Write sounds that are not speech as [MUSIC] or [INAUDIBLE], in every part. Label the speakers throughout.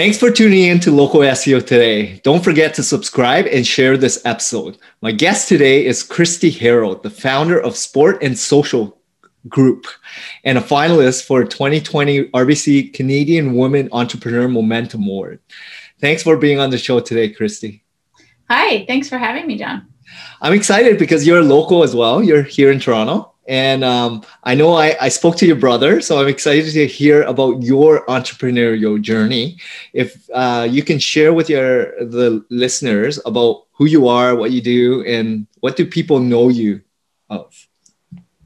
Speaker 1: Thanks for tuning in to Local SEO today. Don't forget to subscribe and share this episode. My guest today is Kristi Herold, the founder of Sport and Social Group and a finalist for 2020 RBC Canadian Women Entrepreneur Momentum Award. Thanks for being on the show today, Kristi.
Speaker 2: Hi, thanks for having me, John.
Speaker 1: I'm excited because you're local as well. You're here in Toronto. And um, I know I, I spoke to your brother, so I'm excited to hear about your entrepreneurial journey. If uh, you can share with your the listeners about who you are, what you do, and what do people know you of?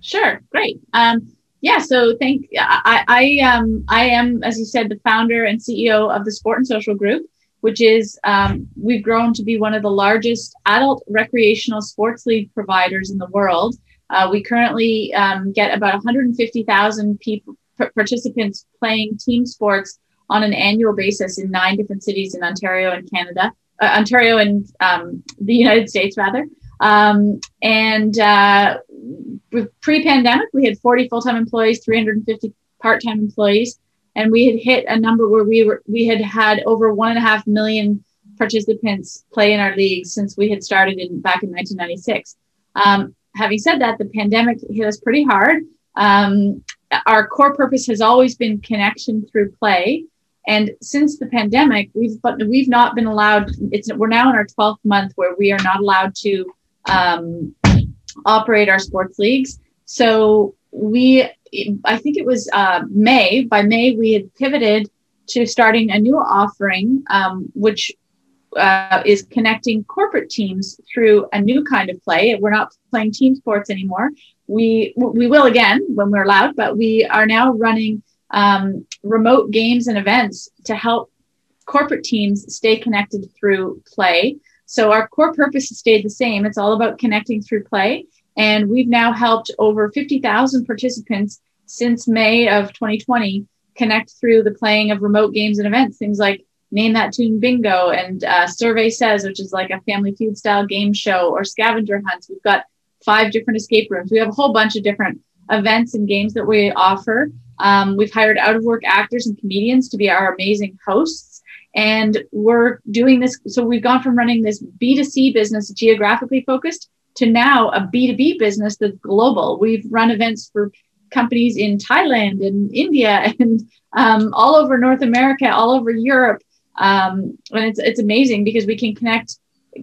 Speaker 2: Sure, great. Um, yeah, so thank I I um I am as you said the founder and CEO of the Sport and Social Group, which is um, we've grown to be one of the largest adult recreational sports league providers in the world. Uh, we currently um, get about 150,000 people participants playing team sports on an annual basis in nine different cities in Ontario and Canada, uh, Ontario and um, the United States rather. Um, and uh, pre-pandemic, we had 40 full-time employees, 350 part-time employees, and we had hit a number where we were we had had over one and a half million participants play in our leagues since we had started in back in 1996. Um, having said that, the pandemic hit us pretty hard. Um, our core purpose has always been connection through play. And since the pandemic, we've but we've not been allowed. It's we're now in our 12th month where we are not allowed to um, operate our sports leagues. So we, I think it was uh, May. By May, we had pivoted to starting a new offering, um, which uh, is connecting corporate teams through a new kind of play. We're not playing team sports anymore. We we will again when we're allowed, but we are now running um, remote games and events to help corporate teams stay connected through play. So our core purpose has stayed the same. It's all about connecting through play, and we've now helped over fifty thousand participants since May of 2020 connect through the playing of remote games and events. Things like Name That Tune Bingo and uh, Survey Says, which is like a family feud style game show, or scavenger hunts. We've got five different escape rooms. We have a whole bunch of different events and games that we offer. Um, we've hired out of work actors and comedians to be our amazing hosts. And we're doing this. So we've gone from running this B2C business geographically focused to now a B2B business that's global. We've run events for companies in Thailand and India [LAUGHS] and um, all over North America, all over Europe. Um, and it's it's amazing because we can connect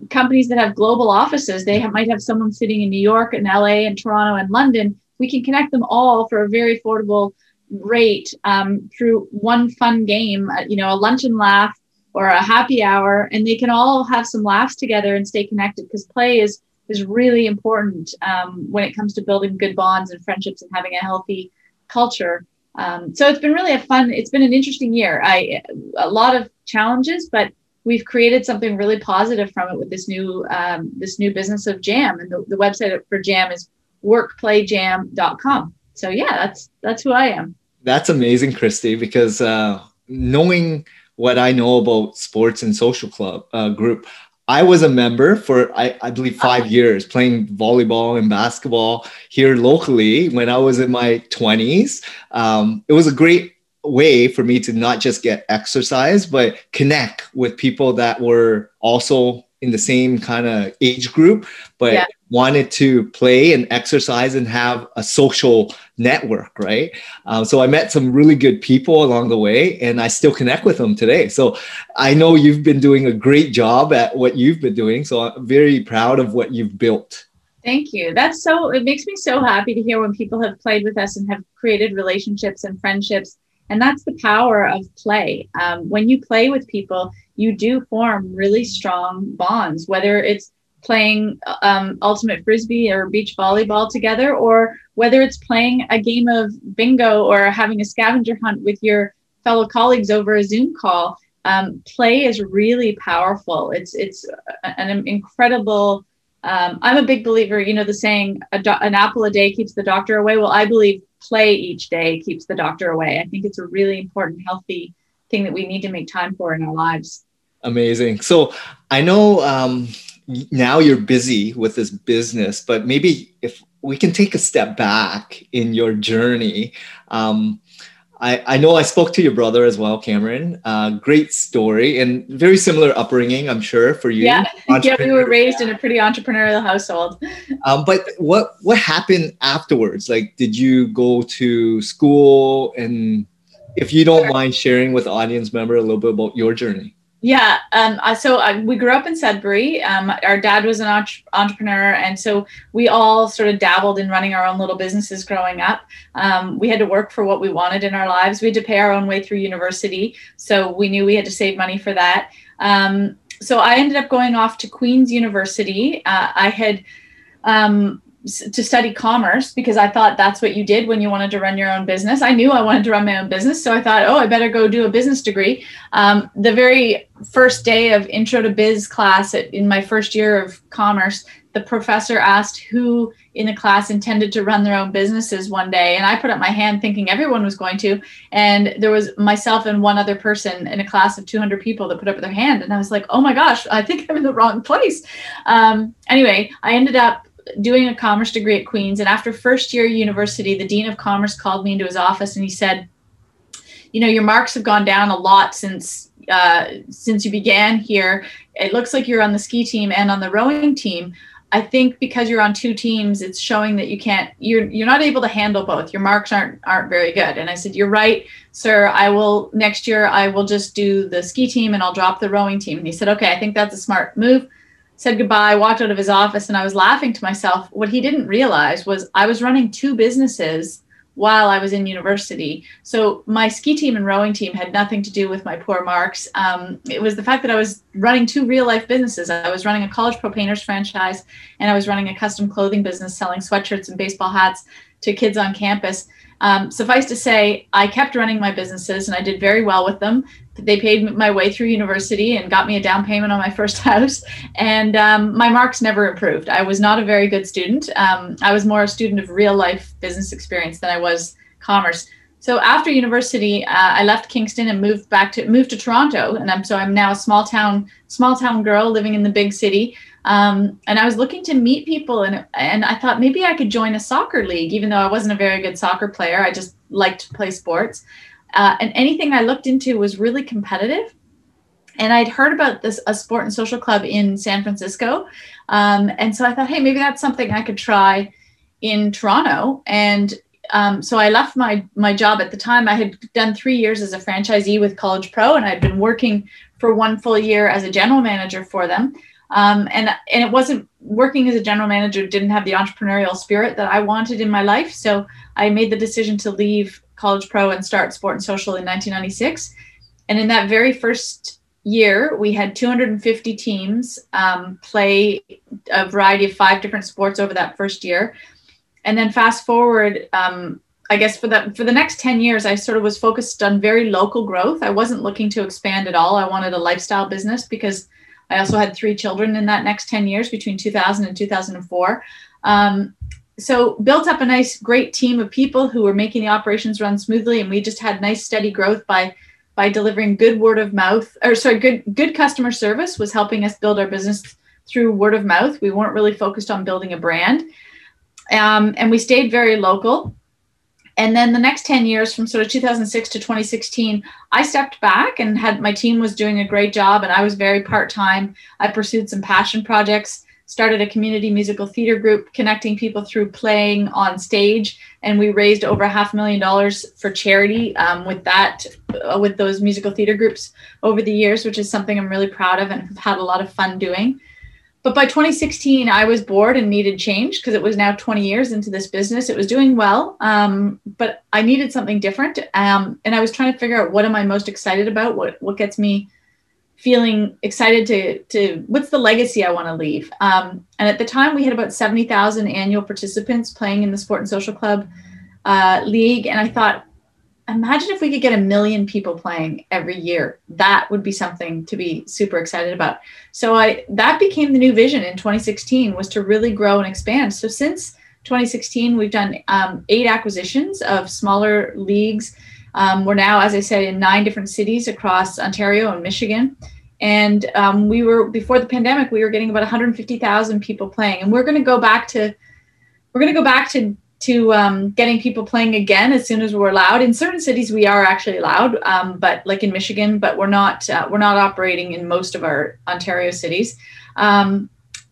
Speaker 2: companies that have global offices. They have, might have someone sitting in New York and LA and Toronto and London. We can connect them all for a very affordable rate um, through one fun game. Uh, you know, a lunch and laugh or a happy hour, and they can all have some laughs together and stay connected because play is is really important um, when it comes to building good bonds and friendships and having a healthy culture. Um, so it's been really a fun. It's been an interesting year. I a lot of challenges, but we've created something really positive from it with this new um, this new business of Jam, and the, the website for Jam is workplayjam.com. So yeah, that's that's who I am.
Speaker 1: That's amazing, Kristi, because uh, knowing what I know about sports and social club uh, group, I was a member for I, I believe five years playing volleyball and basketball here locally when I was in my 20s. Um, it was a great way for me to not just get exercise but connect with people that were also in the same kind of age group but yeah. wanted to play and exercise and have a social network right um, so i met some really good people along the way and i still connect with them today so i know you've been doing a great job at what you've been doing so i'm very proud of what you've built
Speaker 2: Thank you. That's so, it makes me so happy to hear when people have played with us and have created relationships and friendships and that's the power of play. Um, when you play with people, you do form really strong bonds, whether it's playing um, ultimate frisbee or beach volleyball together, or whether it's playing a game of bingo or having a scavenger hunt with your fellow colleagues over a Zoom call. um, play is really powerful. It's it's an incredible. Um, I'm a big believer. You know the saying, do- "An apple a day keeps the doctor away." Well, I believe play each day keeps the doctor away. I think it's a really important, healthy thing that we need to make time for in our lives.
Speaker 1: Amazing. So I know um, now you're busy with this business, but maybe if we can take a step back in your journey. Um, I, I know I spoke to your brother as well, Cameron. Uh, great story and very similar upbringing, I'm sure, for you.
Speaker 2: Yeah, [LAUGHS] yeah we were raised in a pretty entrepreneurial household. [LAUGHS]
Speaker 1: Um, but what what happened afterwards? Like, did you go to school? And if you don't sure. mind sharing with the audience member a little bit about your journey.
Speaker 2: Yeah. Um, so I, we grew up in Sudbury. Um, our dad was an entre- entrepreneur. And so we all sort of dabbled in running our own little businesses growing up. Um, we had to work for what we wanted in our lives. We had to pay our own way through university. So we knew we had to save money for that. Um, so I ended up going off to Queen's University. Uh, I had um, to study commerce because I thought that's what you did when you wanted to run your own business. I knew I wanted to run my own business, so I thought, oh, I better go do a business degree. Um, the very first day of intro to biz class at, in my first year of commerce, the professor asked who in the class intended to run their own businesses one day, and I put up my hand thinking everyone was going to, and there was myself and one other person in a class of 200 people that put up their hand, and I was like, oh my gosh, I think I'm in the wrong place. Um, anyway, I ended up doing a commerce degree at Queen's. And after first year university, the dean of commerce called me into his office and he said, "You know, your marks have gone down a lot since uh, since you began here. It looks like you're on the ski team and on the rowing team." I think because you're on two teams, it's showing that you can't you're you're not able to handle both. Your marks aren't aren't very good. And I said, You're right, sir. I will next year I will just do the ski team and I'll drop the rowing team. And he said, Okay, I think that's a smart move said goodbye, walked out of his office, and I was laughing to myself. What he didn't realize was I was running two businesses while I was in university. So my ski team and rowing team had nothing to do with my poor marks. Um, it was the fact that I was running two real life businesses. I was running a college pro painters franchise, and I was running a custom clothing business selling sweatshirts and baseball hats to kids on campus. Um, suffice to say, I kept running my businesses and I did very well with them. They paid my way through university and got me a down payment on my [LAUGHS] first house. And um, my marks never improved. I was not a very good student. Um, I was more a student of real life business experience than I was commerce. So after university, uh, I left Kingston and moved back to moved to Toronto, and I'm so I'm now a small town small town girl living in the big city. Um, and I was looking to meet people, and and I thought maybe I could join a soccer league, even though I wasn't a very good soccer player. I just liked to play sports, uh, and anything I looked into was really competitive. And I'd heard about this a sport and social club in San Francisco, um, and so I thought, hey, maybe that's something I could try in Toronto. And um, so I left my my job at the time. I had done three years as a franchisee with College Pro, and I'd been working for one full year as a general manager for them. Um, and and it wasn't working as a general manager didn't have the entrepreneurial spirit that I wanted in my life. So I made the decision to leave College Pro and start Sport and Social in 1996. And in that very first year, we had 250 teams um, play a variety of five different sports over that first year. And then fast forward, um, I guess for the for the next 10 years, I sort of was focused on very local growth. I wasn't looking to expand at all. I wanted a lifestyle business because I also had three children in that next 10 years between 2000 and 2004. Um, so built up a nice, great team of people who were making the operations run smoothly, and we just had nice, steady growth by by delivering good word of mouth, or sorry, good good customer service was helping us build our business through word of mouth. We weren't really focused on building a brand, um, and we stayed very local and then the next 10 years from sort of 2006 to 2016 i stepped back and had my team was doing a great job and i was very part-time. I pursued some passion projects started a community musical theater group connecting people through playing on stage and we raised over half a million dollars for charity um, with that uh, with those musical theater groups over the years which is something i'm really proud of and have had a lot of fun doing but by 2016 i was bored and needed change because it was now 20 years into this business. It was doing well um, but i needed something different um, and i was trying to figure out what am i most excited about? What what gets me feeling excited to to what's the legacy i want to leave? Um, and at the time we had about 70000 annual participants playing in the sport and social club uh, league and i thought imagine if we could get a million people playing every year. That would be something to be super excited about. So i that became the new vision in 2016 was to really grow and expand. So since 2016 we've done um, eight acquisitions of smaller leagues. Um, we're now as i said in nine different cities across ontario and michigan. And um, we were before the pandemic we were getting about 150000 people playing. And we're going to go back to we're going to go back to to um, getting people playing again as soon as we're allowed. In certain cities, we are actually allowed, um, but like in Michigan, but we're not uh, we're not operating in most of our Ontario cities. Um,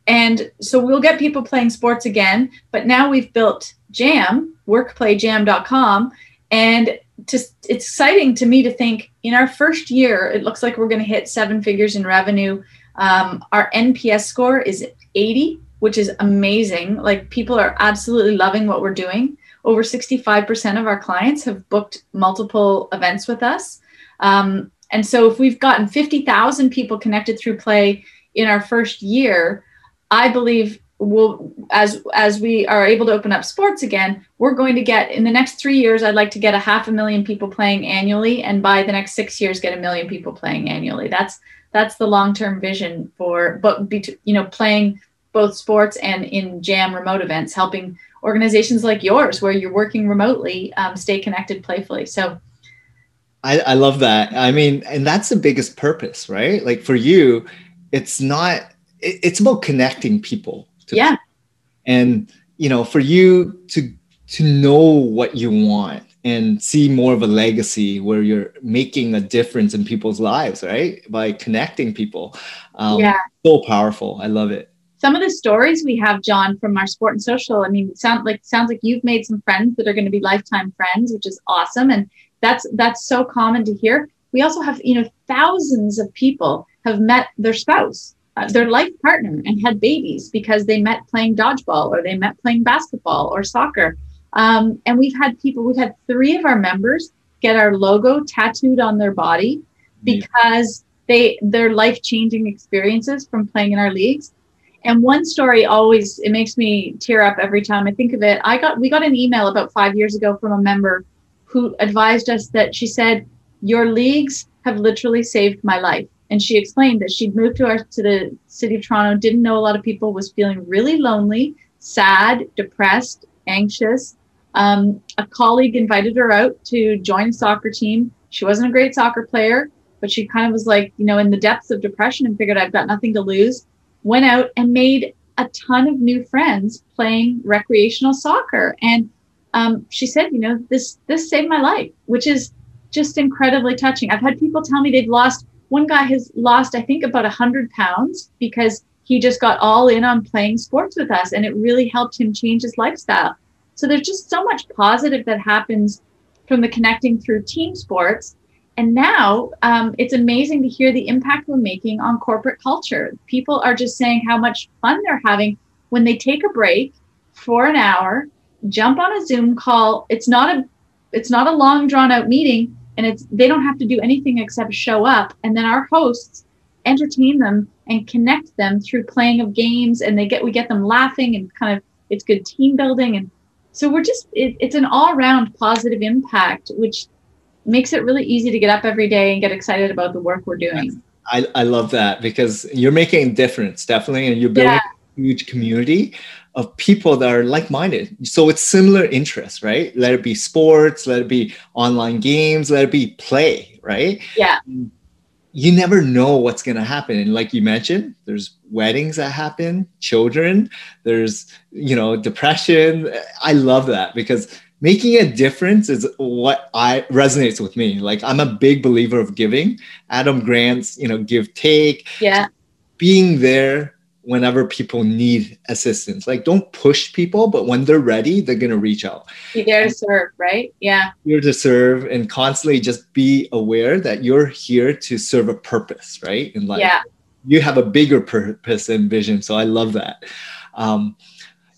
Speaker 2: and so we'll get people playing sports again. But now we've built Jam, workplayjam.com, and to, it's exciting to me to think in our first year, it looks like we're going to hit seven figures in revenue. Um, our NPS score is 80 which is amazing. Like people are absolutely loving what we're doing. Over 65% of our clients have booked multiple events with us. Um, and so if we've gotten 50,000 people connected through play in our first year, I believe we'll as as we are able to open up sports again, we're going to get in the next 3 years I'd like to get a half a million people playing annually and by the next 6 years get a million people playing annually. That's that's the long-term vision for but you know playing both sports and in jam remote events helping organizations like yours where you're working remotely um, stay connected playfully. So
Speaker 1: I, I love that. I mean and that's the biggest purpose right? Like for you it's not it, it's about connecting people
Speaker 2: yeah.
Speaker 1: And you know for you to to know what you want and see more of a legacy where you're making a difference in people's lives right? By connecting people. Um, yeah. so powerful. I love it
Speaker 2: some of the stories we have, John, from our sport and social, I mean, sound like sounds like you've made some friends that are going to be lifetime friends, which is awesome. And that's that's so common to hear. We also have, you know, thousands of people have met their spouse, uh, their life partner, and had babies because they met playing dodgeball or they met playing basketball or soccer. Um, and we've had people, we've had three of our members get our logo tattooed on their body because they their life changing experiences from playing in our leagues and one story always it makes me tear up every time I think of it. I got we got an email about five years ago from a member who advised us that she said, Your leagues have literally saved my life. And she explained that she'd moved to our to the city of Toronto, didn't know a lot of people, was feeling really lonely, sad, depressed, anxious. Um, a colleague invited her out to join a soccer team. She wasn't a great soccer player, but she kind of was like, you know, in the depths of depression and figured I've got nothing to lose went out and made a ton of new friends playing recreational soccer. And um, she said, you know, this this saved my life, which is just incredibly touching. I've had people tell me they've lost. One guy has lost, I think, about a hundred pounds because he just got all in on playing sports with us, and it really helped him change his lifestyle. So there's just so much positive that happens from the connecting through team sports and now um, it's amazing to hear the impact we're making on corporate culture. People are just saying how much fun they're having when they take a break for an hour, jump on a Zoom call. It's not a it's not a long drawn out meeting and it's they don't have to do anything except show up and then our hosts entertain them and connect them through playing of games and they get we get them laughing and kind of it's good team building and so we're just it, it's an all around positive impact which makes it really easy to get up every day and get excited about the work we're doing.
Speaker 1: I, I love that because you're making a difference, definitely, and you're building yeah. a huge community of people that are like-minded. So it's similar interests, right? Let it be sports, let it be online games, let it be play, right?
Speaker 2: Yeah.
Speaker 1: You never know what's gonna happen. And like you mentioned, there's weddings that happen, children, there's you know, depression. I love that because making a difference is what I resonates with me. Like I'm a big believer of giving. Adam Grant's, you know, give take.
Speaker 2: Yeah.
Speaker 1: Being there whenever people need assistance. Like don't push people, but when they're ready, they're gonna reach out.
Speaker 2: Be there to serve, right? Yeah.
Speaker 1: Here to serve and constantly just be aware that you're here to serve a purpose, right? In life.
Speaker 2: Yeah.
Speaker 1: You have a bigger purpose and vision. So I love that. Um,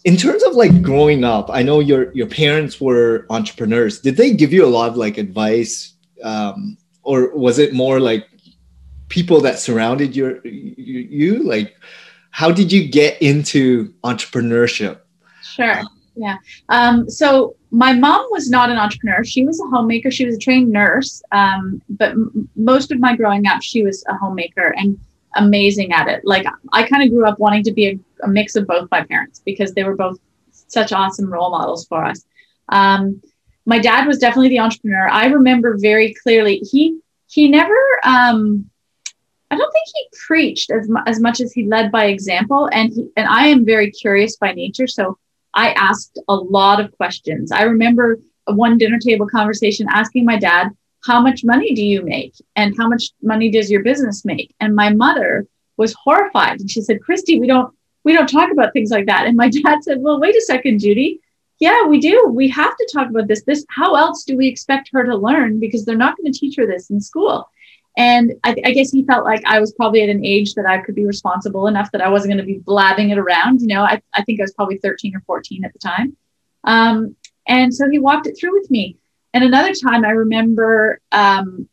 Speaker 1: in terms of like growing up i know your your parents were entrepreneurs did they give you a lot of like advice um, or was it more like people that surrounded your you, you like how did you get into entrepreneurship
Speaker 2: sure Yeah. Um, so my mom was not an entrepreneur. She was a homemaker. She was a trained nurse. Um, but m- most of my growing up, she was a homemaker and amazing at it. Like I kind of grew up wanting to be a, a, mix of both my parents because they were both such awesome role models for us. Um, my dad was definitely the entrepreneur. I remember very clearly he he never um, I don't think he preached as, mu- as much as he led by example. And he, and I am very curious by nature. So I asked a lot of questions. I remember one dinner table conversation asking my dad, how much money do you make? And how much money does your business make? And my mother was horrified. And she said, Kristi, we don't, we don't talk about things like that. And my [LAUGHS] dad said, well, wait a second, Judy. Yeah, we do. We have to talk about this. This, how else do we expect her to learn? Because they're not going to teach her this in school. And I, I, guess he felt like I was probably at an age that I could be responsible enough that I wasn't going to be blabbing it around. You know, I, I think I was probably 13 or 14 at the time. Um, and so he walked it through with me. And another time I remember um,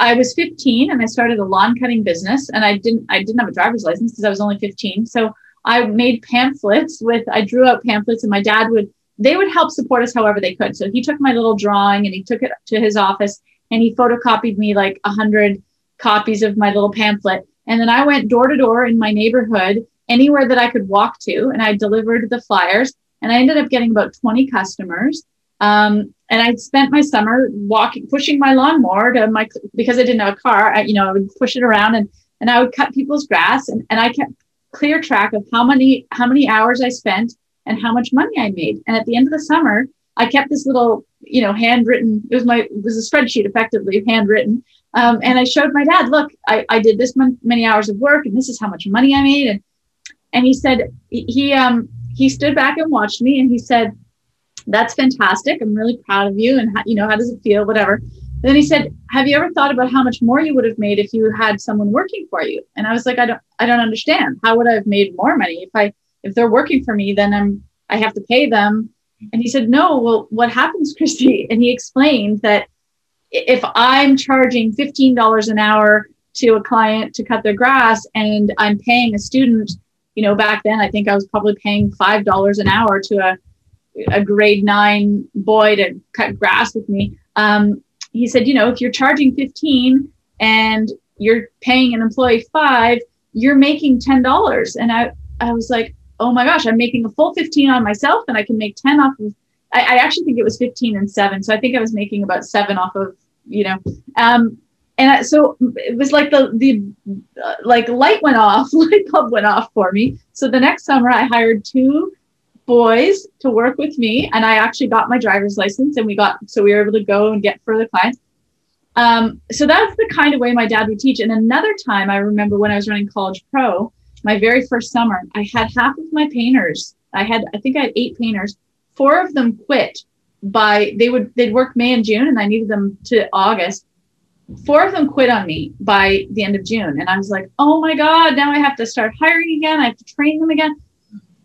Speaker 2: I was 15 and I started a lawn cutting business and I didn't I didn't have a driver's license because I was only 15. So I made pamphlets with I drew out pamphlets and my dad would they would help support us however they could. So he took my little drawing and he took it to his office and he photocopied me like a hundred copies of my little pamphlet. And then I went door to door in my neighborhood, anywhere that I could walk to, and I delivered the flyers. And I ended up getting about 20 customers. Um, and I spent my summer walking, pushing my lawnmower to my because I didn't have a car. I, you know, I would push it around and and I would cut people's grass, and, and I kept clear track of how many how many hours I spent and how much money I made. And at the end of the summer, I kept this little, you know, handwritten. It was my it was a spreadsheet, effectively handwritten. Um, and I showed my dad, look, I, I did this many hours of work, and this is how much money I made. And and he said he um he stood back and watched me, and he said, "That's fantastic. I'm really proud of you. And how, you know, how does it feel? Whatever." And then he said, "Have you ever thought about how much more you would have made if you had someone working for you?" And I was like, "I don't, I don't understand. How would I have made more money if I, if they're working for me? Then I'm, I have to pay them and he said, No, well, what happens, [LAUGHS] Kristi? And he explained that if I'm charging $15 an hour to a client to cut their grass and I'm paying a student, you know, back then I think I was probably paying $5 an hour to a, a grade nine boy to cut grass with me. Um, he said, you know, if you're charging 15 and you're paying an employee five, you're making $10. And I, I was like, oh my gosh, I'm making a full 15 on myself and I can make 10 off of, I, I actually think it was 15 and seven. So I think I was making about seven off of, you know, um, and so it was like the, the uh, like light went off, [LAUGHS] light bulb went off for me. So the next summer I hired two boys to work with me and I actually got my driver's license and we got, so we were able to go and get further clients. Um, so that's the kind of way my dad would teach. And another time I remember when I was running college pro, my very first summer, I had half of my painters. I had, I think I had eight painters. Four of them quit by they would they'd work May and June, and I needed them to August. Four of them quit on me by the end of June, and I was like, "Oh my god! Now I have to start hiring again. I have to train them again."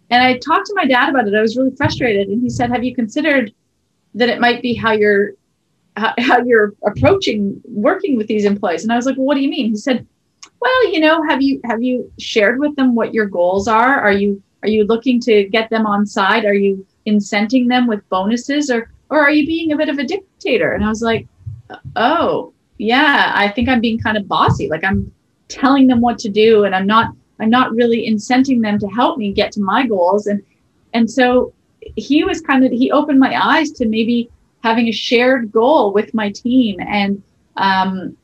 Speaker 2: And I talked to my dad about it. I was really frustrated, and he said, "Have you considered that it might be how you're how, you're approaching working with these employees?" And I was like, "Well, what do you mean?" He said, well you know have you have you shared with them what your goals are? Are you are you looking to get them on side? Are you incenting them with bonuses? Or or are you being a bit of a dictator? And i was like oh yeah. I think i'm being kind of bossy. Like i'm telling them what to do and i'm not i'm not really incenting them to help me get to my goals. And and so he was kind of he opened my eyes to maybe having a shared goal with my team. And um,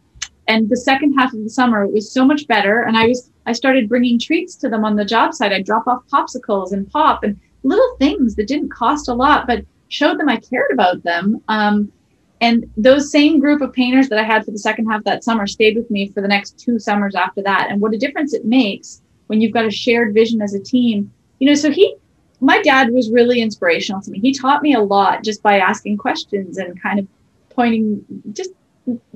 Speaker 2: and the second half of the summer it was so much better. And i was i started bringing treats to them on the job site. I'd drop off popsicles and pop and little things that didn't cost a lot but showed them i cared about them. Um, and those same group of painters that i had for the second half that summer stayed with me for the next two summers after that. And what a difference it makes when you've got a shared vision as a team. You know so he my dad was really inspirational to me. He taught me a lot just by asking questions and kind of pointing just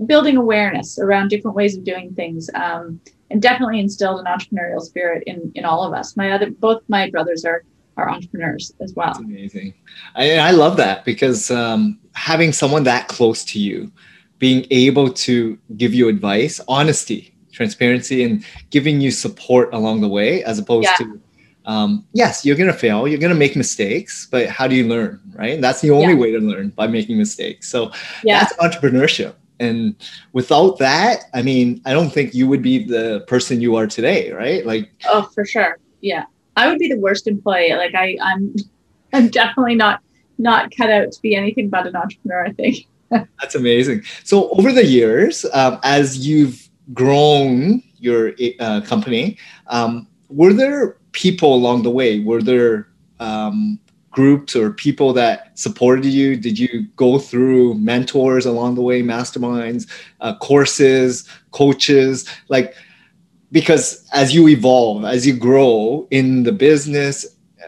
Speaker 2: building awareness around different ways of doing things um, and definitely instilled an entrepreneurial spirit in in all of us. My other both my brothers are are entrepreneurs as well.
Speaker 1: That's amazing. I, I love that because um, having someone that close to you being able to give you advice honesty transparency and giving you support along the way as opposed yeah. to um, yes, you're going to fail, you're going to make mistakes, but how do you learn, right? And that's the only yeah. way to learn by making mistakes. So yeah. that's entrepreneurship. And without that, I mean, I don't think you would be the person you are today, right? Like,
Speaker 2: oh, for sure, yeah, I would be the worst employee. Like, I, I'm, [LAUGHS] I'm definitely not not cut out to be anything but an entrepreneur. I think. [LAUGHS]
Speaker 1: That's amazing. So over the years, um, as you've grown your uh, company, um, were there people along the way? Were there um, groups or people that supported you? Did you go through mentors along the way, masterminds, uh, courses, coaches? Like, because as you evolve, as you grow in the business,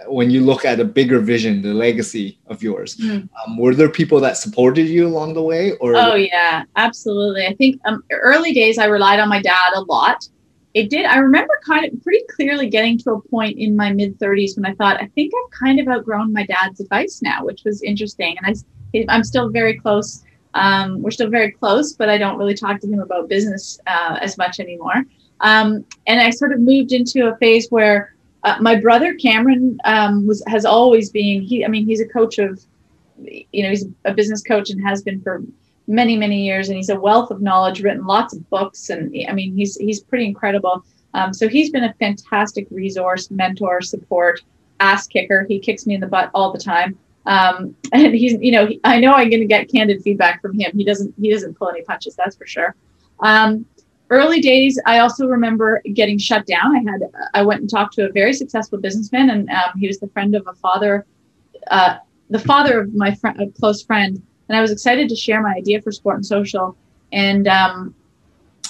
Speaker 1: when you look at a bigger vision, the legacy of yours, mm. um, were there people that supported you along the way? Or
Speaker 2: oh yeah, absolutely. I think um, early days I relied on my dad a lot it did. I remember kind of pretty clearly getting to a point in my mid 30s when I thought, I think I've kind of outgrown my dad's advice now, which was interesting. And I, I'm still very close. Um, we're still very close, but I don't really talk to him about business uh, as much anymore. Um, and I sort of moved into a phase where uh, my brother Cameron um, was has always been. He, I mean, he's a coach of, you know, he's a business coach and has been for many many years and he's a wealth of knowledge written lots of books and i mean he's he's pretty incredible. Um, so he's been a fantastic resource mentor support ass kicker. He kicks me in the butt all the time. Um, [LAUGHS] and he's you know i know i'm going to get candid feedback from him. He doesn't he doesn't pull any punches that's for sure. Um, early days i also remember getting shut down i had i went and talked to a very successful businessman and um, he was the friend of a father uh, the father of my friend a close friend and I was excited to share my idea for Sport and Social. And um,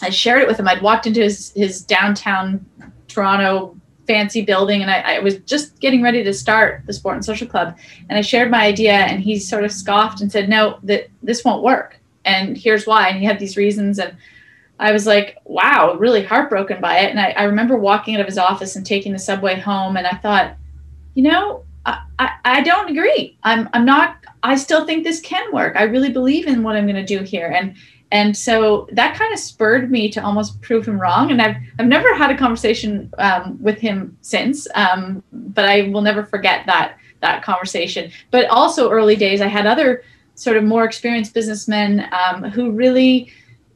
Speaker 2: I shared it with him. I'd walked into his, his downtown Toronto fancy building and I, I, was just getting ready to start the Sport and Social Club. And I shared my idea and he sort of scoffed and said, no, that this won't work. And here's why. And he had these reasons. And I was like, wow, really heartbroken by it. And I, I remember walking out of his office and taking the subway home. And I thought, you know, I, I, I don't agree. I'm, I'm not I still think this can work. I really believe in what I'm going to do here. And and so that kind of spurred me to almost prove him wrong. And I've I've never had a conversation um, with him since, um, but I will never forget that that conversation. But also early days, I had other sort of more experienced businessmen um, who really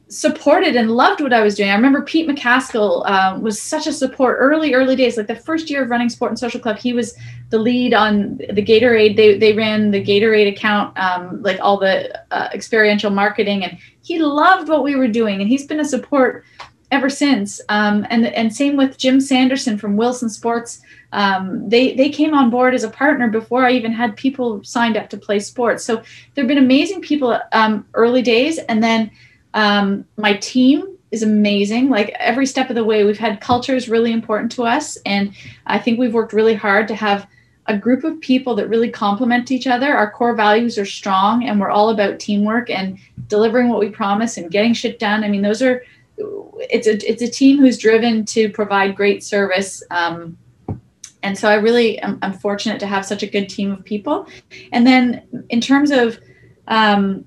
Speaker 2: supported and loved what I was doing. I remember Pete McCaskill um, was such a support early, early days. Like the first year of running Sport and Social Club, he was the lead on the Gatorade. They they ran the Gatorade account, um, like all the uh, experiential marketing, and he loved what we were doing. And he's been a support ever since. Um, and and same with Jim Sanderson from Wilson Sports. Um, they they came on board as a partner before I even had people signed up to play sports. So there've been amazing people um, early days, and then um, my team is amazing. Like every step of the way, we've had culture is really important to us. And I think we've worked really hard to have a group of people that really complement each other. Our core values are strong and we're all about teamwork and delivering what we promise and getting shit done. I mean, those are, it's a, it's a team who's driven to provide great service. Um, and so I really am I'm fortunate to have such a good team of people. And then in terms of, um,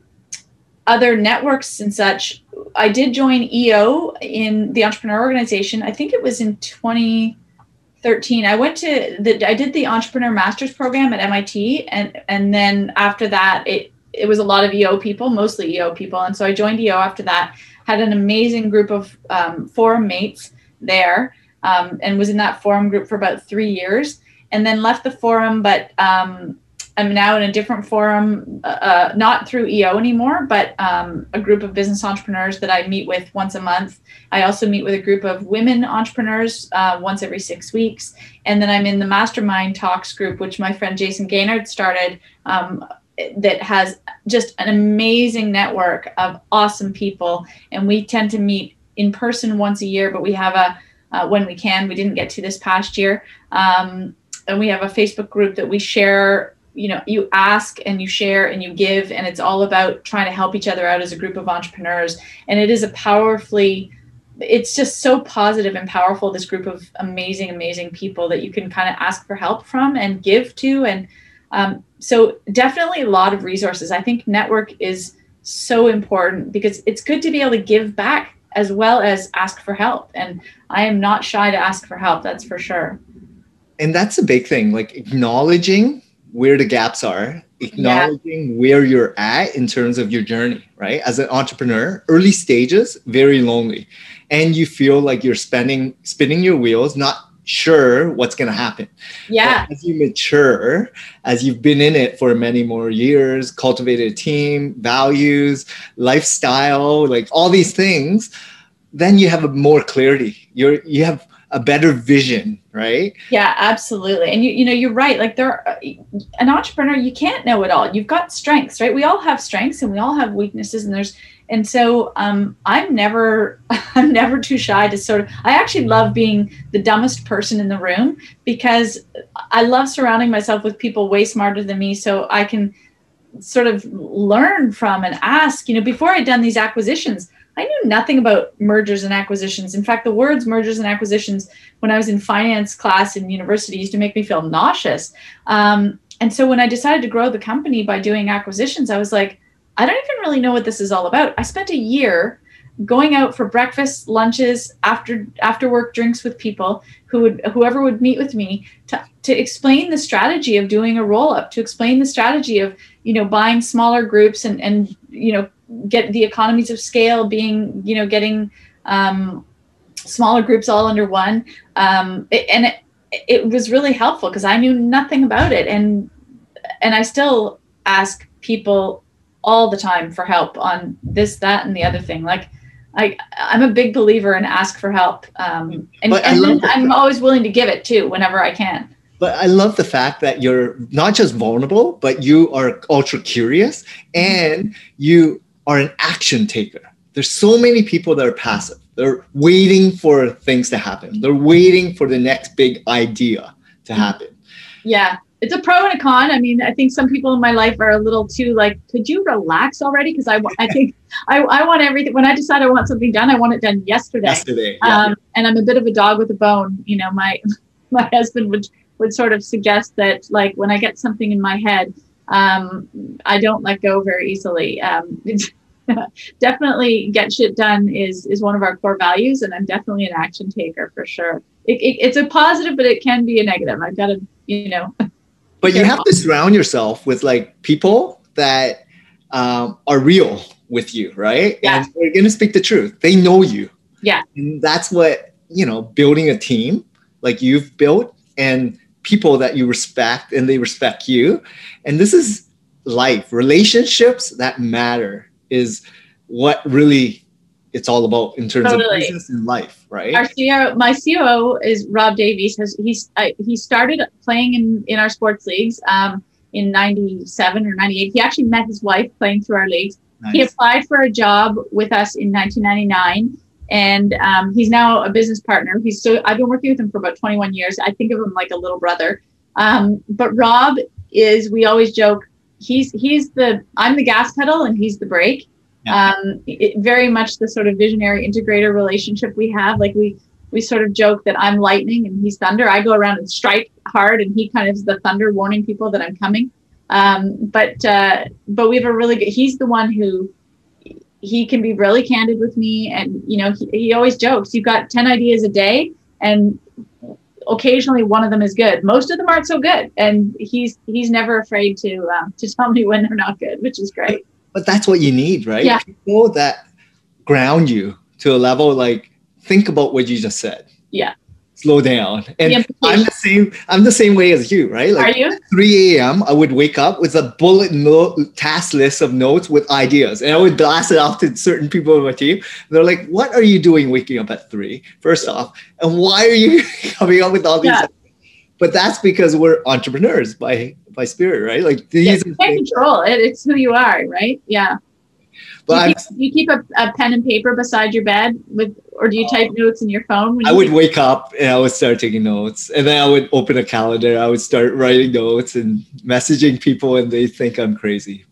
Speaker 2: other networks and such, I did join EO in the entrepreneur organization. I think it was in 2013. I went to the I did the entrepreneur masters program at MIT and and then after that it it was a lot of EO people, mostly EO people. And so I joined EO after that, had an amazing group of um, forum mates there um, and was in that forum group for about three years and then left the forum, but um, I'm now in a different forum, uh, uh not through EO anymore, but um, a group of business entrepreneurs that I meet with once a month. I also meet with a group of women entrepreneurs uh, once every six weeks. And then I'm in the mastermind talks group, which my friend Jayson Gaignard started. Um, that has just an amazing network of awesome people. And we tend to meet in person once a year, but we have a, uh, when we can, we didn't get to this past year. Um, and we have a Facebook group that we share you know you ask and you share and you give and it's all about trying to help each other out as a group of entrepreneurs. And it is a powerfully it's just so positive and powerful this group of amazing amazing people that you can kind of ask for help from and give to. And um, so definitely a lot of resources. I think network is so important because it's good to be able to give back as well as ask for help. And i am not shy to ask for help that's for sure.
Speaker 1: And that's a big thing like acknowledging where the gaps are acknowledging yeah. where you're at in terms of your journey right? As an entrepreneur early stages very lonely. And you feel like you're spending spinning your wheels not sure what's going to happen
Speaker 2: yeah.
Speaker 1: but as you mature as you've been in it for many more years cultivated a team values lifestyle like all these things then you have a more clarity. You're you have a better vision right?
Speaker 2: Yeah absolutely. And you you know you're right. Like there an entrepreneur you can't know it all. You've got strengths right? We all have strengths and we all have weaknesses and there's and so um, i'm never [LAUGHS] i'm never too shy to sort of i actually love being the dumbest person in the room because i love surrounding myself with people way smarter than me. So i can sort of learn from and ask you know before i'd done these acquisitions I knew nothing about mergers and acquisitions. In fact, the words mergers and acquisitions when I was in finance class in university used to make me feel nauseous. Um, and so when I decided to grow the company by doing acquisitions, I was like, I don't even really know what this is all about. I spent a year going out for breakfast, lunches, after after work drinks with people who would whoever would meet with me to to explain the strategy of doing a roll up, to explain the strategy of you know buying smaller groups and and you know get the economies of scale being you know getting um, smaller groups all under one um, it, and it, it was really helpful because i knew nothing about it and and i still ask people all the time for help on this that and the other thing like I, I'm a big believer in ask for help. Um, and, and I'm always willing to give it too whenever I can.
Speaker 1: But I love the fact that you're not just vulnerable, but you are ultra curious and you are an action taker. There's so many people that are passive. They're waiting for things to happen. They're waiting for the next big idea to happen.
Speaker 2: Yeah, it's a pro and a con. I mean, I think some people in my life are a little too like, could you relax already? Because I, I think I, I want everything. When I decide I want something done, I want it done yesterday.
Speaker 1: Yesterday. Yeah.
Speaker 2: Um, and I'm a bit of a dog with a bone. You know, my [LAUGHS] my husband would would sort of suggest that like when I get something in my head, um, I don't let go very easily. Um, [LAUGHS] definitely get shit done is is one of our core values, and I'm definitely an action taker for sure. It, it, it's a positive, but it can be a negative. I've got to, you know. [LAUGHS]
Speaker 1: But you have to surround yourself with like people that um, are real with you, right?
Speaker 2: Yeah.
Speaker 1: And they're gonna speak the truth. They know you.
Speaker 2: Yeah.
Speaker 1: And that's what you know. Building a team like you've built and people that you respect and they respect you, and this is life relationships that matter is what really it's all about in terms totally. of business and life, right?
Speaker 2: Our CEO, my COO is Rob Davies. Has he's he started playing in in our sports leagues um, in '97 or '98. He actually met his wife playing through our leagues. Nice. He applied for a job with us in 1999, and um, he's now a business partner. He's so I've been working with him for about 21 years. I think of him like a little brother. Um, but Rob is we always joke he's he's the I'm the gas pedal and he's the brake. Yeah. Um, it, very much the sort of visionary integrator relationship we have. Like we we sort of joke that I'm lightning and he's thunder. I go around and strike hard, and he kind of is the thunder, warning people that I'm coming. Um, but uh, but we have a really good. He's the one who he can be really candid with me, and you know he, he always jokes. You've got ten ideas a day, and occasionally one of them is good. Most of them aren't so good, and he's he's never afraid to um, to [LAUGHS] tell me when they're not good, which is great.
Speaker 1: But that's what you need, right?
Speaker 2: Yeah.
Speaker 1: People that ground you to a level like think about what you just said.
Speaker 2: Yeah
Speaker 1: slow down. And I'm the same. I'm the same way as you, right?
Speaker 2: Like Are you?
Speaker 1: 3 a.m. I would wake up with a bullet note task list of notes with ideas, and I would blast it off to certain people on my team. They're like, "What are you doing waking up at three? First off, and why are you [LAUGHS] coming up with all these?" Yeah. But that's because we're entrepreneurs by by spirit, right? Like
Speaker 2: these. Yeah, you can't control it. It's who you are, right? Yeah. But you keep, you keep a, a, pen and paper beside your bed with, or do you oh. type notes in your phone?
Speaker 1: I would wake up and I would start taking notes, and then I would open a calendar. I would start writing notes and messaging people, and they think I'm crazy.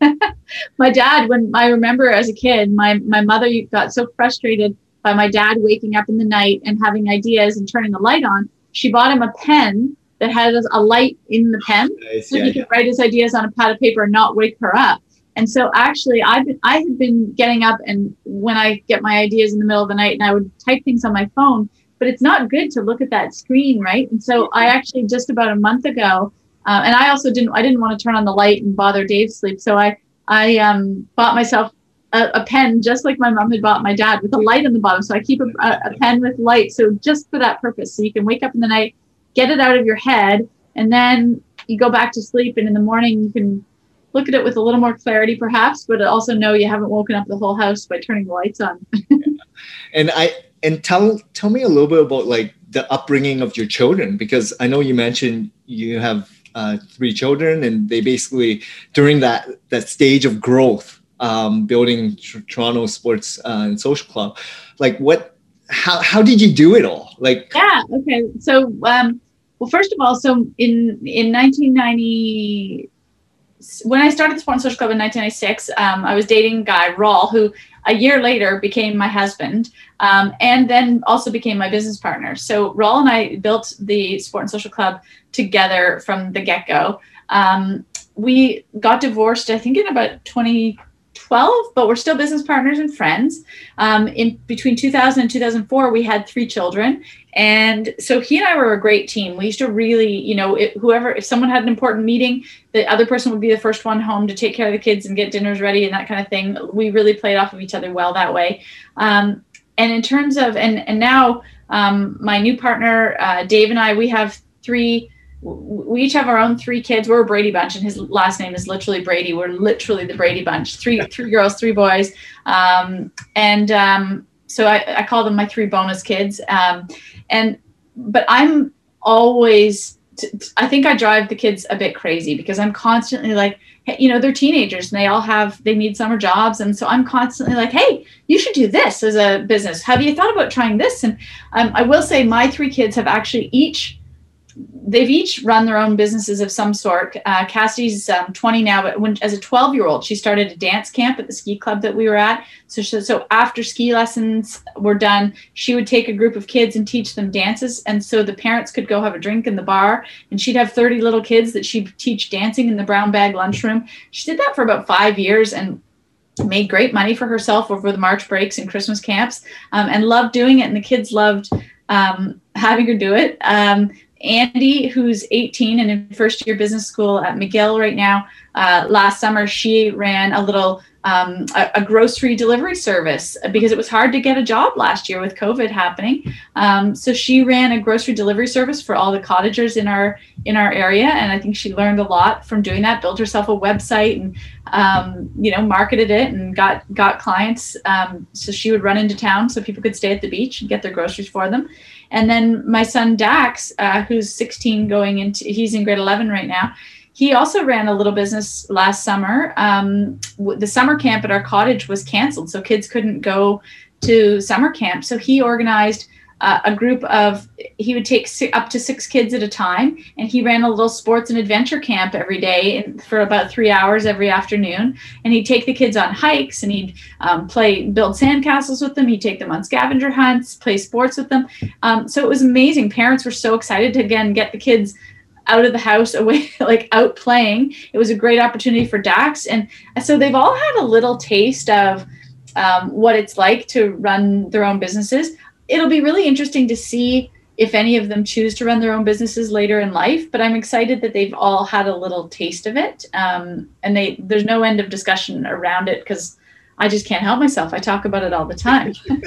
Speaker 1: [LAUGHS]
Speaker 2: my dad, when I remember as a kid, my my mother got so frustrated by my dad waking up in the night and having ideas and turning the light on. She bought him a pen that had a light in the pen, nice. so yeah, he could yeah. write his ideas on a pad of paper and not wake her up. And so actually I've been I had been getting up and when I get my ideas in the middle of the night and I would type things on my phone, but it's not good to look at that screen, right? And so I actually just about a month ago, uh, and I also didn't I didn't want to turn on the light and bother Dave's sleep, so I I um, bought myself a, a, pen just like my mom had bought my dad with a light on the bottom. So I keep a, a, pen with light. So just for that purpose, so you can wake up in the night, get it out of your head, and then you go back to sleep. And in the morning, you can look at it with a little more clarity, perhaps, but also know you haven't woken up the whole house by turning the lights on. [LAUGHS]
Speaker 1: and I and tell tell me a little bit about like the upbringing of your children because I know you mentioned you have uh, three children and they basically during that that stage of growth um, building tr- Toronto Sports uh, and Social Club like what how how did you do it all like
Speaker 2: yeah okay so um, well first of all so in in 1990 when I started the Sport and Social Club in 1996, um, I was dating a guy, Rawl, who a year later became my husband um, and then also became my business partner. So Rawl and I built the Sport and Social Club together from the get go. Um, we got divorced, I think, in about 2012, but we're still business partners and friends. Um, in between 2000 and 2004, we had three children, and so he and I were a great team. We used to really, you know, it, whoever, if someone had an important meeting, the other person would be the first one home to take care of the kids and get dinners ready and that kind of thing. We really played off of each other well that way. Um, and in terms of, and and now um, my new partner uh, Dave and I, we have three. We each have our own three kids. We're a Brady bunch, and his last name is literally Brady. We're literally the Brady bunch. Three [LAUGHS] three girls, three boys, um, and um, so I, I, call them my three bonus kids. Um, and but i'm always I think I drive the kids a bit crazy because I'm constantly like, hey, you know, they're teenagers and they all have, they need summer jobs. And so I'm constantly like, hey, you should do this as a business. Have you thought about trying this? And um, I will say my three kids have actually each they've each run their own businesses of some sort. Uh, Cassie's um, 20 now, but when, as a 12 year old, she started a dance camp at the ski club that we were at. So, she, so after ski lessons were done, she would take a group of kids and teach them dances. And so the parents could go have a drink in the bar and she'd have 30 little kids that she'd teach dancing in the brown bag lunchroom. She did that for about five years and made great money for herself over the March breaks and Christmas camps um, and loved doing it. And the kids loved um, having her do it. Um, Andy, who's 18 and in first year business school at McGill right now, uh, last summer she ran a little um, a, a, grocery delivery service because it was hard to get a job last year with COVID happening. Um, so she ran a grocery delivery service for all the cottagers in our in our area, and I think she learned a lot from doing that. Built herself a website and um, you know marketed it and got got clients. Um, so she would run into town so people could stay at the beach and get their groceries for them. And then my son Dax, uh, who's 16, going into he's in grade 11 right now. He also ran a little business last summer. Um, the summer camp at our cottage was canceled, so kids couldn't go to summer camp. So he organized uh, a group of he would take up to six kids at a time and he ran a little sports and adventure camp every day for about three hours every afternoon and he'd take the kids on hikes and he'd um, play build sandcastles with them he'd take them on scavenger hunts play sports with them um, so it was amazing parents were so excited to again get the kids out of the house away [LAUGHS] like out playing. It was a great opportunity for dax and so they've all had a little taste of um, what it's like to run their own businesses. It'll be really interesting to see if any of them choose to run their own businesses later in life but i'm excited that they've all had a little taste of it um, and they there's no end of discussion around it because i just can't help myself. I talk about it all the time. [LAUGHS]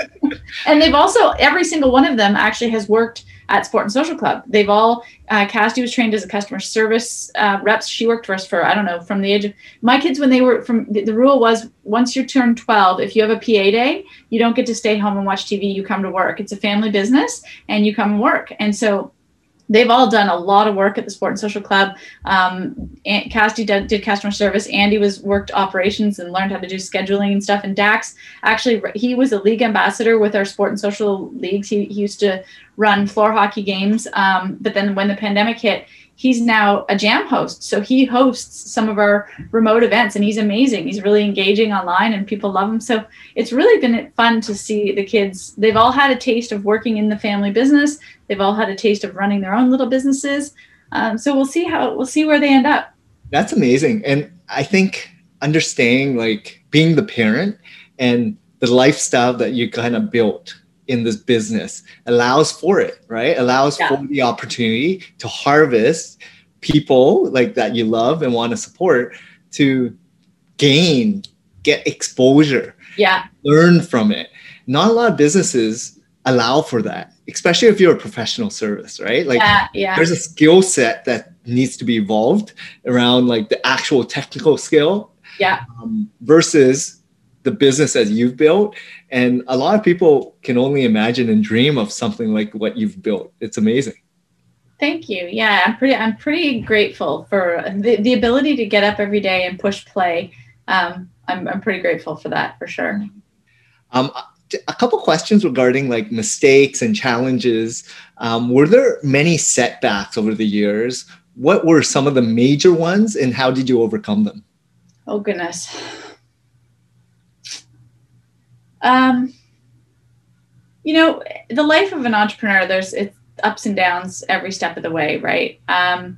Speaker 2: And they've also every single one of them actually has worked at Sport and Social Club. They've all, uh, Cassie was trained as a customer service uh, reps. She worked for us for, I don't know, from the age of, my kids, when they were from, the, the rule was once you turn 12, if you have a PA day, you don't get to stay home and watch TV, you come to work. It's a family business and you come and work. And so they've all done a lot of work at the Sport and Social Club. Um, Cassie did, did, customer service. Andy was worked operations and learned how to do scheduling and stuff. And Dax actually he was a league ambassador with our Sport and Social leagues. He, he used to run floor hockey games. Um, but then when the pandemic hit, he's now a jam host. So he hosts some of our remote events and he's amazing. He's really engaging online and people love him. So it's really been fun to see the kids. They've all had a taste of working in the family business. They've all had a taste of running their own little businesses. Um, so we'll see how we'll see where they end up.
Speaker 1: That's amazing. And I think understanding like being the parent and the lifestyle that you kind of built in this business allows for it, right? Allows
Speaker 2: Yeah.
Speaker 1: for the opportunity to harvest people like that you love and want to support to gain, get exposure,
Speaker 2: Yeah.
Speaker 1: learn from it. Not a lot of businesses allow for that, especially if you're a professional service, right? Like
Speaker 2: yeah. Yeah.
Speaker 1: there's a skill set that needs to be evolved around like the actual technical skill
Speaker 2: Yeah.
Speaker 1: um, versus the business as you've built and a lot of people can only imagine and dream of something like what you've built it's amazing
Speaker 2: Thank you. Yeah, I'm pretty. I'm pretty grateful for the, the ability to get up every day and push play. Um, I'm I'm pretty grateful for that for sure.
Speaker 1: um, a couple questions regarding like mistakes and challenges um, were there many setbacks over the years what were some of the major ones and how did you overcome them
Speaker 2: Oh goodness. Um, you know, the life of an entrepreneur, there's it's ups and downs every step of the way, right? Um,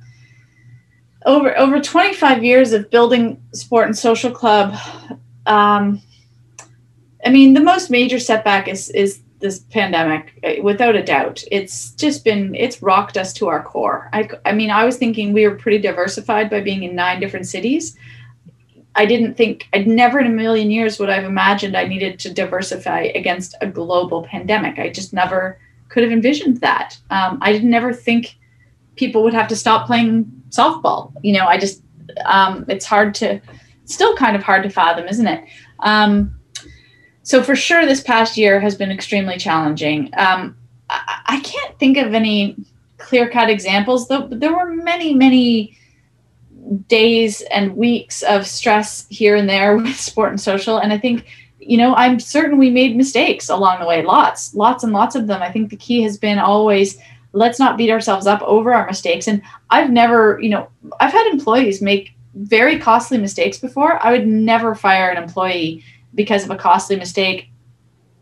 Speaker 2: over over 25 years of building sport and social club, um, I mean, the most major setback is is this pandemic, eh, without a doubt. It's just been it's rocked us to our core. I, I mean, I was thinking we were pretty diversified by being in nine different cities. I didn't think I'd never in a million years would I've imagined I needed to diversify against a global pandemic. I just never could have envisioned that. Um, I didn't ever think people would have to stop playing softball. You know, I just um, it's hard to still kind of hard to fathom, isn't it? Um, so for sure, this past year has been extremely challenging. Um, I, I can't think of any clear cut examples, though. There were many, many days and weeks of stress here and there [LAUGHS] with sport and social. And I think, you know, I'm certain we made mistakes along the way, lots, lots and lots of them. I think the key has been always let's not beat ourselves up over our mistakes. And I've never, you know, I've had employees make very costly mistakes before. I would never fire an employee because of a costly mistake.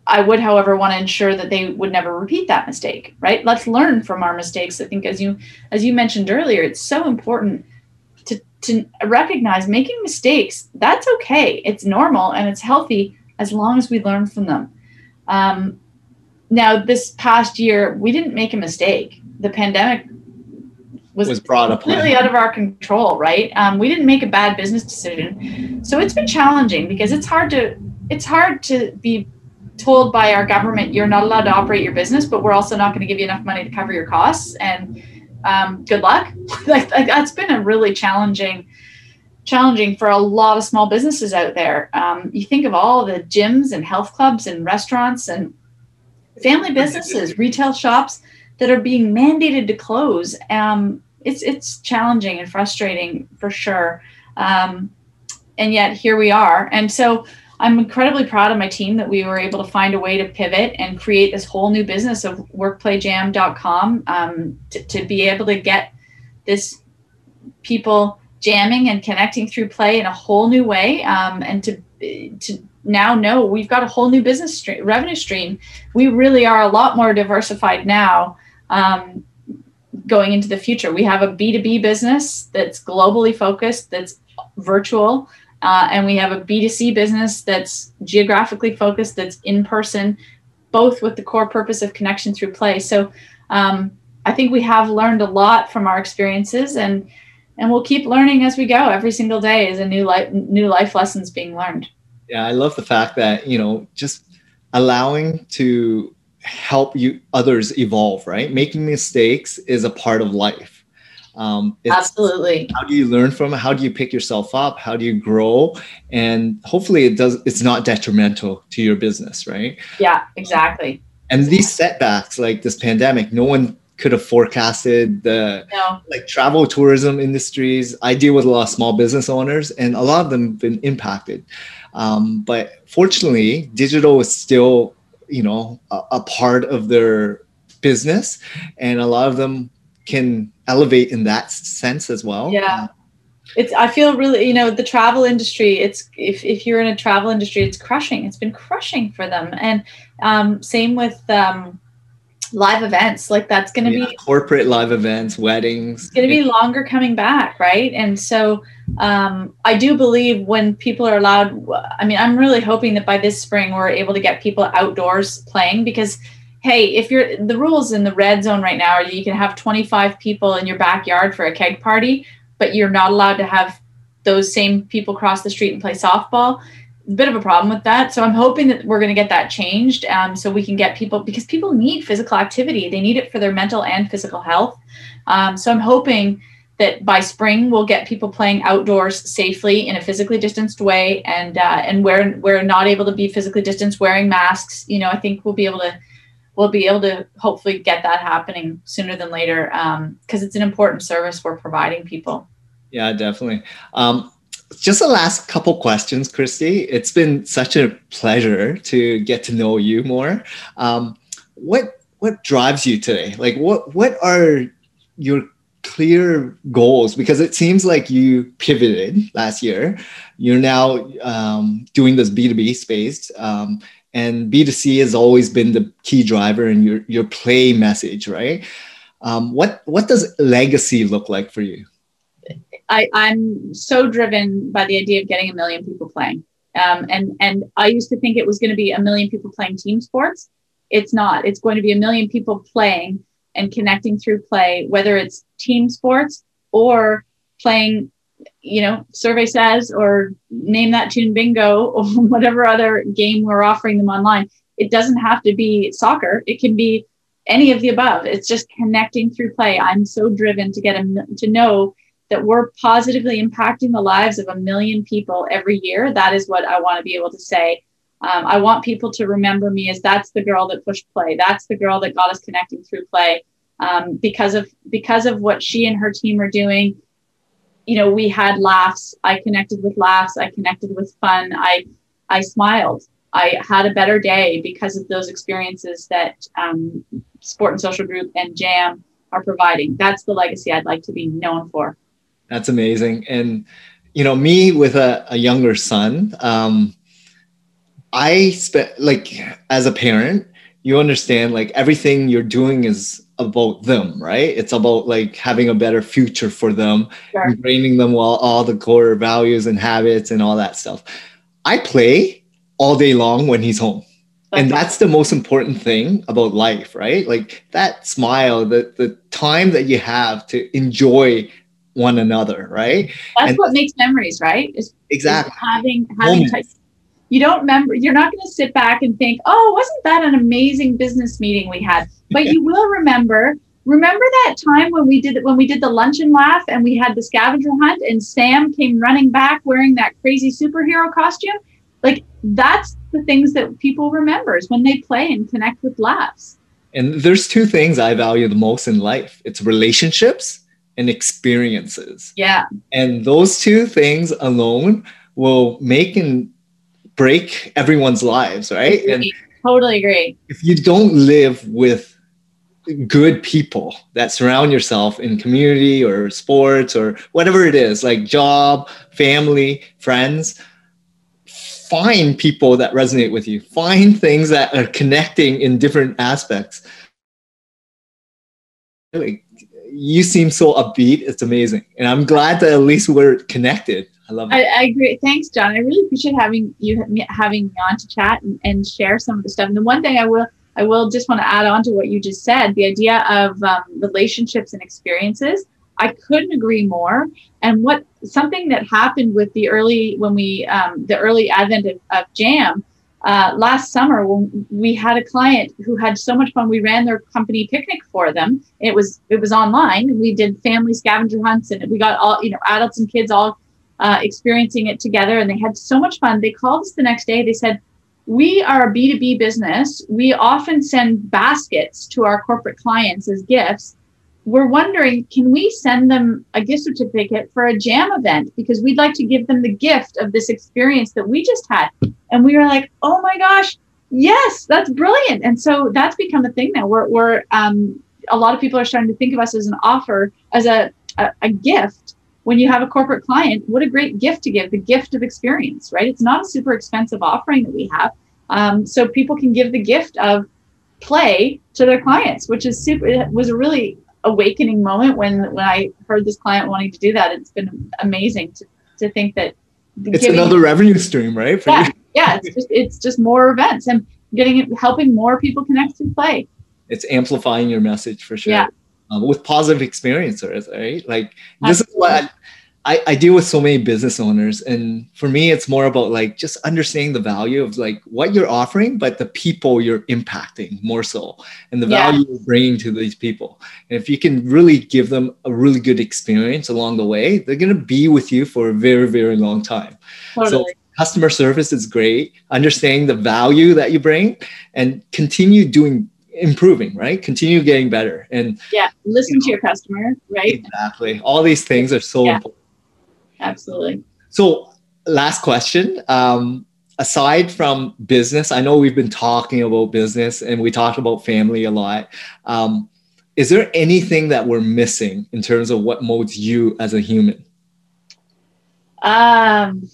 Speaker 2: I would, however, want to ensure that they would never repeat that mistake, right? Let's learn from our mistakes. I think as you as you mentioned earlier, it's so important to recognize making mistakes. That's okay. It's normal and it's healthy as long as we learn from them. Um, now, this past year, we didn't make a mistake. The pandemic was,
Speaker 1: was brought up
Speaker 2: completely out of our control, right? Um, we didn't make a bad business decision, so it's been challenging because it's hard to it's hard to be told by our government you're not allowed to operate your business, but we're also not going to give you enough money to cover your costs. And um, good luck. [LAUGHS] like, like that's been a really challenging challenging for a lot of small businesses out there. Um, you think of all the gyms and health clubs and restaurants and family businesses, retail shops that are being mandated to close. Um, it's it's challenging and frustrating for sure. Um, and yet here we are. And so I'm incredibly proud of my team that we were able to find a way to pivot and create this whole new business of workplayjam.com um, to, to be able to get this people jamming and connecting through play in a whole new way um, and to to now know we've got a whole new business stream, revenue stream. We really are a lot more diversified now um, going into the future. We have a b2b business that's globally focused that's virtual uh, and we have a b2c business that's geographically focused that's in person both with the core purpose of connection through play. So um, i think we have learned a lot from our experiences and and we'll keep learning as we go. Every single day is a new life new life lessons being learned.
Speaker 1: Yeah i love the fact that you know just allowing to help you others evolve right? Making mistakes is a part of life um,
Speaker 2: absolutely.
Speaker 1: how do you learn from it? How do you pick yourself up? How do you grow? And hopefully it does it's not detrimental to your business right?
Speaker 2: Yeah exactly.
Speaker 1: And these setbacks like this pandemic no one could have forecasted the
Speaker 2: no.
Speaker 1: like travel tourism industries. I deal with a lot of small business owners and a lot of them have been impacted. Um, but fortunately digital is still you know a, a part of their business and a lot of them can elevate in that sense as well.
Speaker 2: Yeah. It's i feel really you know the travel industry it's if, if you're in a travel industry it's crushing it's been crushing for them. And um, same with um, live events like that's going to
Speaker 1: Yeah,
Speaker 2: be
Speaker 1: corporate live events weddings.
Speaker 2: It's going to be longer coming back right? And so um, i do believe when people are allowed i mean i'm really hoping that by this spring we're able to get people outdoors playing because hey, if you're the rules in the red zone right now are you can have 25 people in your backyard for a keg party, but you're not allowed to have those same people cross the street and play softball. A bit of a problem with that. So I'm hoping that we're going to get that changed um, so we can get people because people need physical activity. They need it for their mental and physical health. Um, so I'm hoping that by spring we'll get people playing outdoors safely in a physically distanced way and uh, and where we're not able to be physically distanced wearing masks you know i think we'll be able to we'll be able to hopefully get that happening sooner than later because um, it's an important service we're providing people.
Speaker 1: Yeah, definitely. Um, just the last couple questions, Kristi. It's been such a pleasure to get to know you more. Um, what what drives you today? Like, what what are your clear goals? Because it seems like you pivoted last year. You're now um, doing this B two B space, um, and b2c has always been the key driver in your, your play message right? Um, what what does legacy look like for you?
Speaker 2: I, i'm so driven by the idea of getting a million people playing. Um, and and i used to think it was going to be a million people playing team sports. It's not. It's going to be a million people playing and connecting through play whether it's team sports or playing you know, survey says, or name that tune bingo, or [LAUGHS] whatever other game we're offering them online. It doesn't have to be soccer. It can be any of the above. It's just connecting through play. I'm so driven to get a, to know that we're positively impacting the lives of a million people every year. That is what I want to be able to say. Um, I want people to remember me as that's the girl that pushed play. That's the girl that got us connecting through play. Um, because of because of what she and her team are doing you know, we had laughs. I connected with laughs. I connected with fun. I, I smiled. I had a better day because of those experiences that um, Sport and Social Group and Jam are providing. That's the legacy I'd like to be known for.
Speaker 1: That's amazing. And, you know, me with a, a younger son, um, I spent like as a parent, you understand like everything you're doing is about them, right? It's about like having a better future for them, sure. ingraining them all, all the core values and habits and all that stuff. I play all day long when he's home. Okay. And that's the most important thing about life, right? Like that smile, the, the time that you have to enjoy one another, right?
Speaker 2: That's and what makes memories, right? Is,
Speaker 1: exactly
Speaker 2: is having having you don't remember you're not going to sit back and think oh wasn't that an amazing business meeting we had? But you will remember remember that time when we did when we did the luncheon laugh and we had the scavenger hunt and sam came running back wearing that crazy superhero costume? Like that's the things that people remember is when they play and connect with laughs.
Speaker 1: And there's two things i value the most in life. It's relationships and experiences.
Speaker 2: Yeah.
Speaker 1: And those two things alone will make and break everyone's lives, right?
Speaker 2: And totally agree.
Speaker 1: If you don't live with good people that surround yourself in community or sports or whatever it is, like job, family, friends, find people that resonate with you. Find things that are connecting in different aspects. Really, you seem so upbeat. It's amazing. And I'm glad that at least we're connected. I love it.
Speaker 2: I, I, agree. Thanks, John. I really appreciate having you having me on to chat and, and share some of the stuff. And the one thing I will I will just want to add on to what you just said, the idea of um, relationships and experiences. I couldn't agree more. And what something that happened with the early when we um, the early advent of, of Jam uh, last summer when we had a client who had so much fun. We ran their company picnic for them. It was it was online. We did family scavenger hunts and we got all you know adults and kids all uh, experiencing it together and they had so much fun. They called us the next day. They said, We are a B2B business. We often send baskets to our corporate clients as gifts. We're wondering, can we send them a gift certificate for a jam event? Because we'd like to give them the gift of this experience that we just had. And we were like, oh my gosh, yes, that's brilliant. And so that's become a thing now. We're, we're um, a lot of people are starting to think of us as an offer, as a, a, a gift when you have a corporate client, what a great gift to give the gift of experience, right? It's not a super expensive offering that we have. Um, so people can give the gift of play to their clients, which is super, it was a really awakening moment when, when I heard this client wanting to do that. It's been amazing to, to think that
Speaker 1: it's giving, another revenue stream, right?
Speaker 2: yeah. [LAUGHS] yeah. It's just, it's just more events and getting it, helping more people connect to play.
Speaker 1: it's amplifying your message for sure.
Speaker 2: Yeah.
Speaker 1: Um, with positive experiences, right? Like this is what I, I deal with so many business owners and for me it's more about like just understanding the value of like what you're offering but the people you're impacting more so and the
Speaker 2: Yeah.
Speaker 1: value you're bringing to these people and if you can really give them a really good experience along the way they're going to be with you for a very very long time
Speaker 2: Totally.
Speaker 1: customer service is great understanding the value that you bring and continue doing improving right continue getting better and
Speaker 2: yeah. Listen to your customer, right?
Speaker 1: exactly all these things are so
Speaker 2: Yeah.
Speaker 1: important
Speaker 2: Absolutely.
Speaker 1: So, last question. Um, aside from business, I know we've been talking about business and we talked about family a lot. Um, is there anything that we're missing in terms of what molds you as a human?
Speaker 2: Um,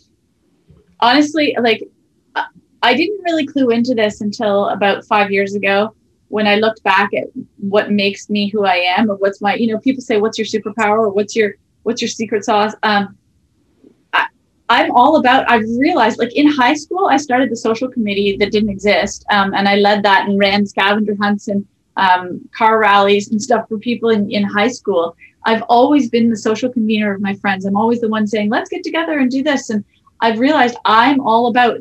Speaker 2: honestly, like I didn't really clue into this until about five years ago when I looked back at what makes me who I am or what's my, you know, people say, what's your superpower or what's your, what's your secret sauce? Um, I, I'm all about, I've realized like in high school, I started the social committee that didn't exist. Um, and I led that and ran scavenger hunts and um, car rallies and stuff for people in, in high school. I've always been the social convener of my friends. I'm always the one saying, let's get together and do this. And I've realized I'm all about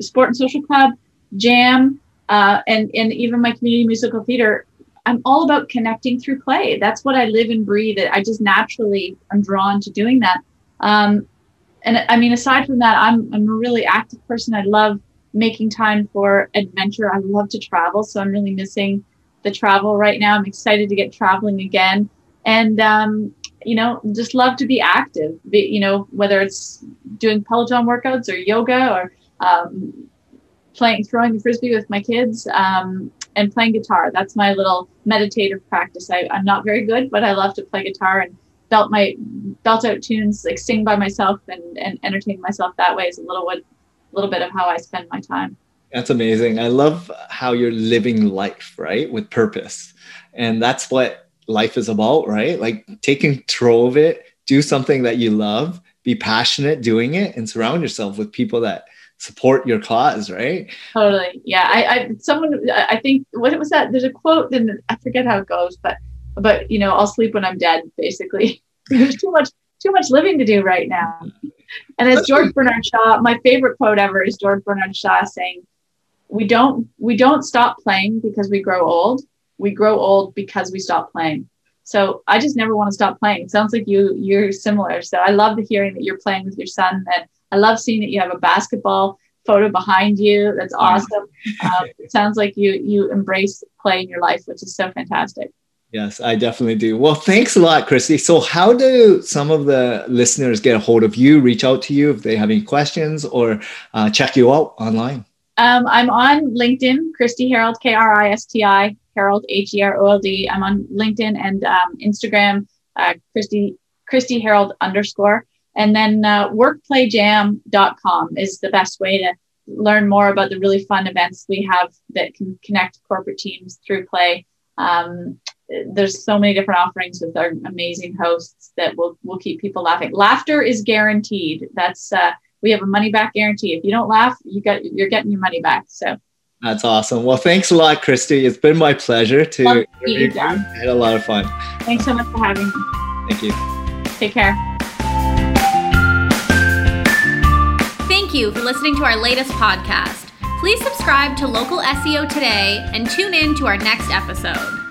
Speaker 2: sport and social club, jam, uh, and, and even my community musical theater. I'm all about connecting through play. That's what I live and breathe. I just naturally am drawn to doing that. Um, and I mean, aside from that, I'm, I'm a really active person. I love making time for adventure. I love to travel. So I'm really missing the travel right now. I'm excited to get traveling again. And, um, you know, just love to be active, be, you know, whether it's doing Peloton workouts or yoga or um, playing, throwing the frisbee with my kids um, and playing guitar. That's my little meditative practice. I, I'm not very good, but I love to play guitar and belt my belt out tunes, like sing by myself and, and entertain myself that way is a little what, little bit of how I spend my time.
Speaker 1: That's amazing. I love how you're living life, right? With purpose. And that's what life is about, right? Like take control of it, do something that you love, be passionate doing it, and surround yourself with people that support your cause, right?
Speaker 2: Totally. Yeah. I, I someone I think what was that? There's a quote and I forget how it goes, but but you know, I'll sleep when I'm dead, basically. [LAUGHS] There's too much too much living to do right now. And as George Bernard Shaw, my favorite quote ever is George Bernard Shaw saying, We don't we don't stop playing because we grow old. We grow old because we stop playing. So I just never want to stop playing. It sounds like you you're similar. So I love the hearing that you're playing with your son and I love seeing that you have a basketball photo behind you. That's awesome. Um, [LAUGHS] it sounds like you you embrace play in your life, which is so fantastic.
Speaker 1: Yes, I definitely do. Well, thanks a lot, Kristi. So, how do some of the listeners get a hold of you, reach out to you if they have any questions, or uh, check you out online?
Speaker 2: Um, I'm on LinkedIn, Kristi Herold, K R I S T I, Herold, H E R O L D. I'm on LinkedIn and um, Instagram, uh, Kristi, Kristi Herold underscore. And then uh, workplayjam.com is the best way to learn more about the really fun events we have that can connect corporate teams through play. Um, there's so many different offerings with our amazing hosts that will will keep people laughing. Laughter is guaranteed. That's uh, we have a money back guarantee. If you don't laugh, you got you're getting your money back. So
Speaker 1: That's awesome. Well, thanks a lot, Kristi. It's been my pleasure to
Speaker 2: Love meet you.
Speaker 1: I had a lot of fun.
Speaker 2: thanks so much for having me.
Speaker 1: Thank you.
Speaker 2: Take care.
Speaker 3: You for listening to our latest podcast. Please subscribe to Local SEO today and tune in to our next episode.